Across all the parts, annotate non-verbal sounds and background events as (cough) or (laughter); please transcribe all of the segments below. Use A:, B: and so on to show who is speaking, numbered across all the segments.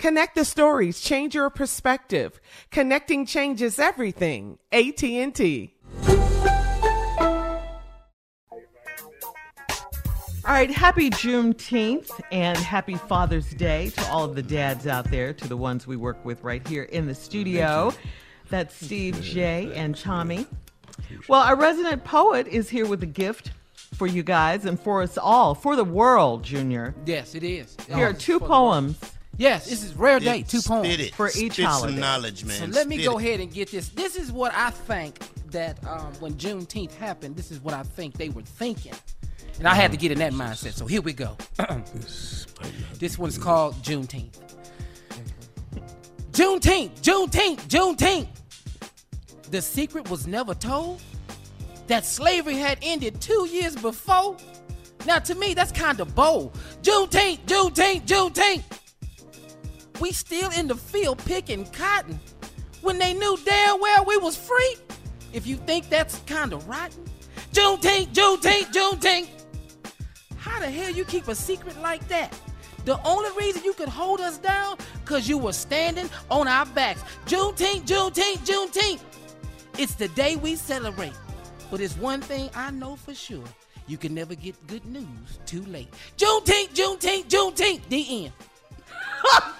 A: Connect the stories, change your perspective. Connecting changes everything. AT&T.
B: All right, happy Juneteenth and happy Father's Day to all of the dads out there, to the ones we work with right here in the studio. That's Steve, Jay, and Tommy. Well, our resident poet is here with a gift for you guys and for us all, for the world, Junior.
C: Yes, it is.
B: Here are two poems
C: Yes, this is rare day. Two poems
B: for each
D: Spit
B: holiday.
D: some knowledge, man.
C: So let me go
D: it.
C: ahead and get this. This is what I think that um, when Juneteenth happened, this is what I think they were thinking. And I had to get in that mindset. So here we go. (clears throat) this one's called Juneteenth. Juneteenth, Juneteenth, Juneteenth. The secret was never told that slavery had ended two years before. Now, to me, that's kind of bold. Juneteenth, Juneteenth, Juneteenth. We still in the field picking cotton when they knew damn well we was free. If you think that's kind of rotten, Juneteenth, Juneteenth, Juneteenth. How the hell you keep a secret like that? The only reason you could hold us down, cause you were standing on our backs. Juneteenth, Juneteenth, Juneteenth. It's the day we celebrate. But it's one thing I know for sure. You can never get good news too late. Juneteenth, Juneteenth, Juneteenth. The end. (laughs)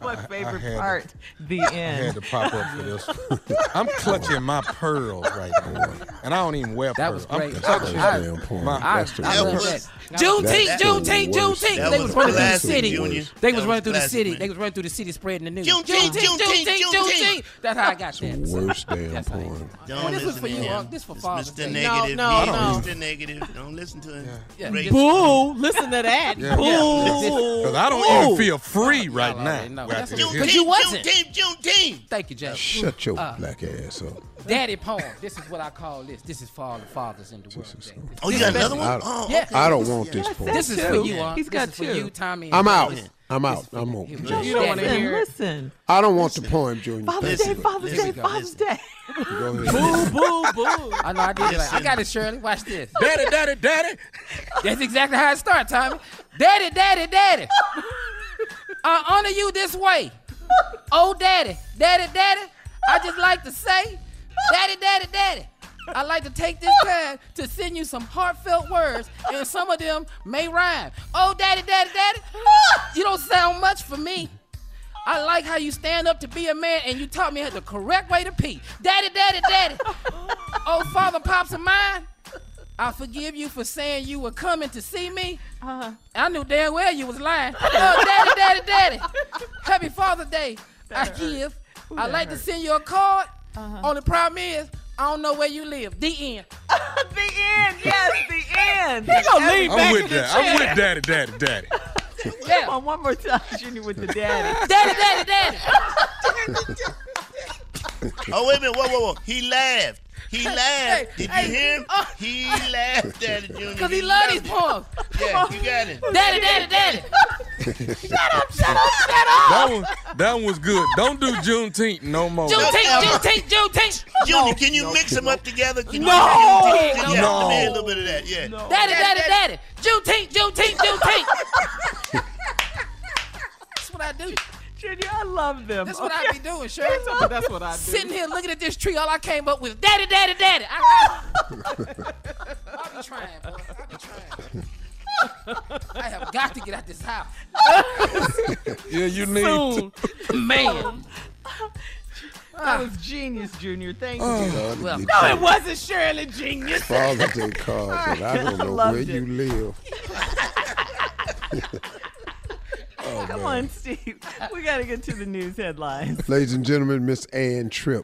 B: That's my favorite
E: had to-
B: part. The end.
E: I had to pop up for this. (laughs) I'm clutching my pearls right now, and I don't even wear
C: That
E: pearls.
C: was great.
E: I'm
C: I-
E: clutching
C: I-
F: damn point.
E: my-
C: I,
F: That's the
C: I love that. Juneteenth, Juneteenth. Juneteenth. They
D: was
C: was running through the
D: classic,
C: city.
D: Junior.
C: They was
D: was
C: running through the city. They was running through the city spreading the news.
D: Juneteenth,
C: Juneteenth,
D: Juneteenth.
C: That's how I got that.
F: Worst damn
C: That's
F: porn.
C: This was for
D: to
C: you,
D: him.
C: This for Father's Day.
D: Negative.
A: No, no,
E: no.
D: Mr. Negative. Don't listen to him.
A: Boo! Listen to that. Boo! (laughs)
E: Because I don't even feel free right
C: Y'all
E: now.
C: Already know.
E: After
C: That's
E: this
C: what- Cause you wasn't.
D: Juneteenth, Juneteenth.
C: Thank you, Jay.
F: Shut your
C: Uh,
F: black ass up.
C: Daddy poem. This is what I call this. This is for all the fathers in the world.
F: is
C: Jay.
F: so-
D: Oh, you got another one?
F: I-
D: Oh,
C: Yeah.
D: okay.
F: I don't want this porn.
C: This is for
B: two.
C: you, Unc.
B: He's
C: This
B: got
C: is for
B: two.
C: you, Tommy.
F: I'm out. I'm out. I'm
C: you.
F: on.
C: Here we
F: Junior.
C: go.
A: You don't wanna hear.
B: Listen,
F: I don't want the poem, Junior.
B: Father's Day, Father's Day, Father's. Day.
F: Go ahead. (laughs)
A: Boo! Boo! Boo! (laughs)
C: I know I did. it. I got it, Shirley. Watch this.
E: Daddy, daddy, daddy.
C: That's exactly how it starts, Tommy. Daddy, daddy, daddy. I honor you this way. (laughs) Oh, daddy, daddy, daddy. I just (laughs) like to say, daddy, daddy, daddy. I like to take this time to send you some heartfelt words, and some of them may rhyme. Oh, daddy, daddy, daddy. You don't sound much for me. I like how you stand up to be a man and you taught me the correct way to pee. Daddy, daddy, daddy. (laughs) oh, father, pops of mine. I forgive you for saying you were coming to see me.
B: Uh-huh.
C: I knew damn well you was lying. Oh, daddy, daddy, daddy. Happy Father's Day. I give. I like to send you a card.
B: Uh-huh.
C: Only problem is, I don't know where you live. The end. (laughs)
B: the end. Yes, the end.
C: He gonna lean
E: I'm
C: back
E: with
C: in the
E: that. I'm with daddy, daddy, daddy.
C: Yeah. (laughs)
B: Come on, one more time, Junior, with the daddy. (laughs)
C: Daddy, daddy, daddy.
D: Oh, wait a minute. Whoa, whoa, whoa. He laughed. He laughed.
C: Hey,
D: Did you
C: hey,
D: hear him?
C: uh,
D: he laughed at it, Junior. (laughs)
C: Because he love these poems.
D: Yeah, you got it.
C: Daddy, daddy, daddy. (laughs)
D: shut up, shut up, shut up.
E: That one, that one was good. Don't do Juneteenth no more.
C: Juneteenth, Juneteenth, Juneteenth.
D: Junior, can you mix them up together? Can
C: No.
D: You Juneteenth together?
E: No.
D: Let me hear a little bit of that. Yeah.
C: Daddy, daddy, daddy. Juneteenth, Juneteenth, Juneteenth.
B: Love them.
C: That's what
B: okay?
C: I be doing, (laughs) Shirley.
B: That's what I do.
C: Sitting here looking at this tree, all I came up with, daddy, daddy, daddy. I, I, (laughs) I be trying, boy. I be trying. I have got to get out this house. (laughs)
E: Yeah, you need
B: Soon.
E: to.
C: Man.
B: That was genius, Junior. Thank oh, you.
F: Father,
C: Well,
B: No,
F: tell-
B: it wasn't Shirley Genius.
F: Father Day card, but I don't know
B: Loved
F: where
B: it.
F: you live. Oh,
B: Come
F: man.
B: on, Steve. (laughs) We got to get to the news headlines.
F: Ladies and gentlemen, Miss Ann Tripp.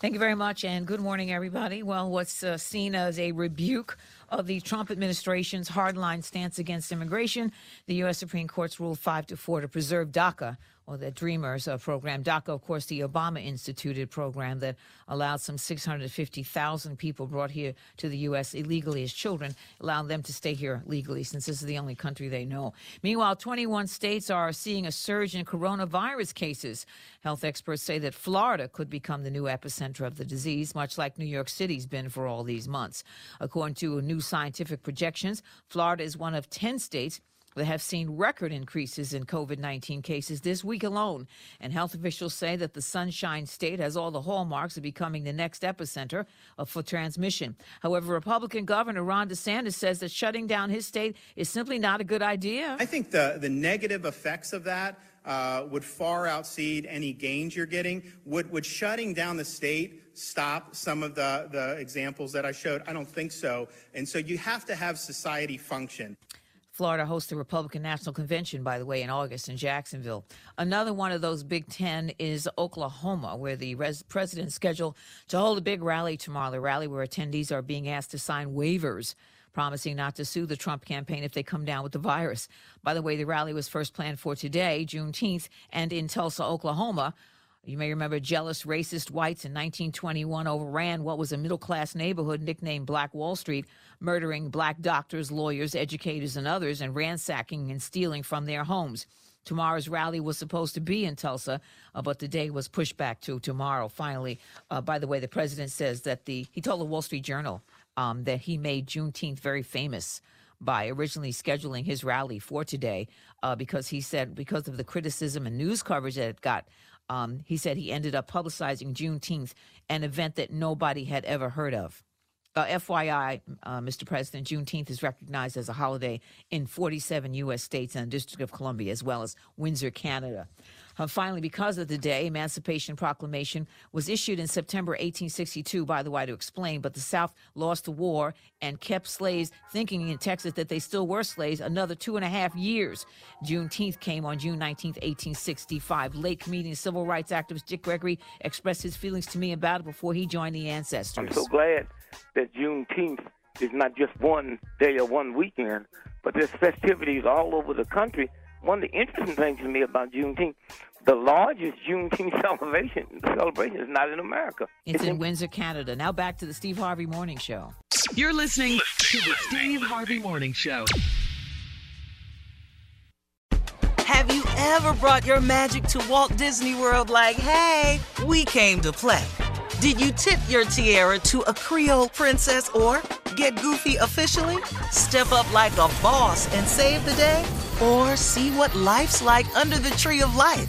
G: Thank you very much, and good morning, everybody. Well, what's uh, seen as a rebuke of the Trump administration's hardline stance against immigration, the U.S. Supreme Court's ruled five to four to preserve DACA, or the Dreamers uh, program. DACA, of course, the Obama instituted program that allowed some 650,000 people brought here to the U.S. illegally as children, allowing them to stay here legally since this is the only country they know. Meanwhile, 21 states are seeing a surge in coronavirus cases. Health experts say that Florida could become the new epicenter of the disease, much like New York City's been for all these months. According to new scientific projections, Florida is one of 10 states that have seen record increases in COVID 19 cases this week alone. And health officials say that the Sunshine State has all the hallmarks of becoming the next epicenter for transmission. However, Republican Governor Ron DeSantis says that shutting down his state is simply not a good idea.
H: I think the, the negative effects of that uh, would far outseed any gains you're getting. Would, would shutting down the state stop some of the, the examples that I showed? I don't think so. And so you have to have society function.
G: Florida hosts the Republican National Convention, by the way, in August in Jacksonville. Another one of those Big Ten is Oklahoma, where the res- president is scheduled to hold a big rally tomorrow. The rally where attendees are being asked to sign waivers promising not to sue the Trump campaign if they come down with the virus. By the way, the rally was first planned for today, Juneteenth, and in Tulsa, Oklahoma. You may remember jealous racist whites in 1921 overran what was a middle class neighborhood nicknamed Black Wall Street, murdering black doctors, lawyers, educators, and others, and ransacking and stealing from their homes. Tomorrow's rally was supposed to be in Tulsa, uh, but the day was pushed back to tomorrow. Finally, uh, by the way, the president says that the he told the Wall Street Journal um, that he made Juneteenth very famous by originally scheduling his rally for today uh, because he said because of the criticism and news coverage that it got. Um, he said he ended up publicizing Juneteenth, an event that nobody had ever heard of. Uh, FYI, uh, Mr. President, Juneteenth is recognized as a holiday in 47 U.S. states and the District of Columbia, as well as Windsor, Canada. Uh, finally, because of the day, Emancipation Proclamation was issued in September 1862 by the way to explain, but the South lost the war and kept slaves thinking in Texas that they still were slaves another two and a half years. Juneteenth came on June 19, 1865. Late comedian civil rights activist Dick Gregory expressed his feelings to me about it before he joined the ancestors.
I: I'm so glad that Juneteenth is not just one day or one weekend, but there's festivities all over the country. One of the interesting things to me about Juneteenth, the largest Juneteenth (laughs) celebration celebration is not in America.
G: It's in Windsor, Canada. Now back to the Steve Harvey Morning Show.
J: You're listening to the Steve Harvey Morning Show.
K: Have you ever brought your magic to Walt Disney World like, hey, we came to play? Did you tip your tiara to a Creole princess or Get goofy officially? Step up like a boss and save the day? Or see what life's like under the tree of life?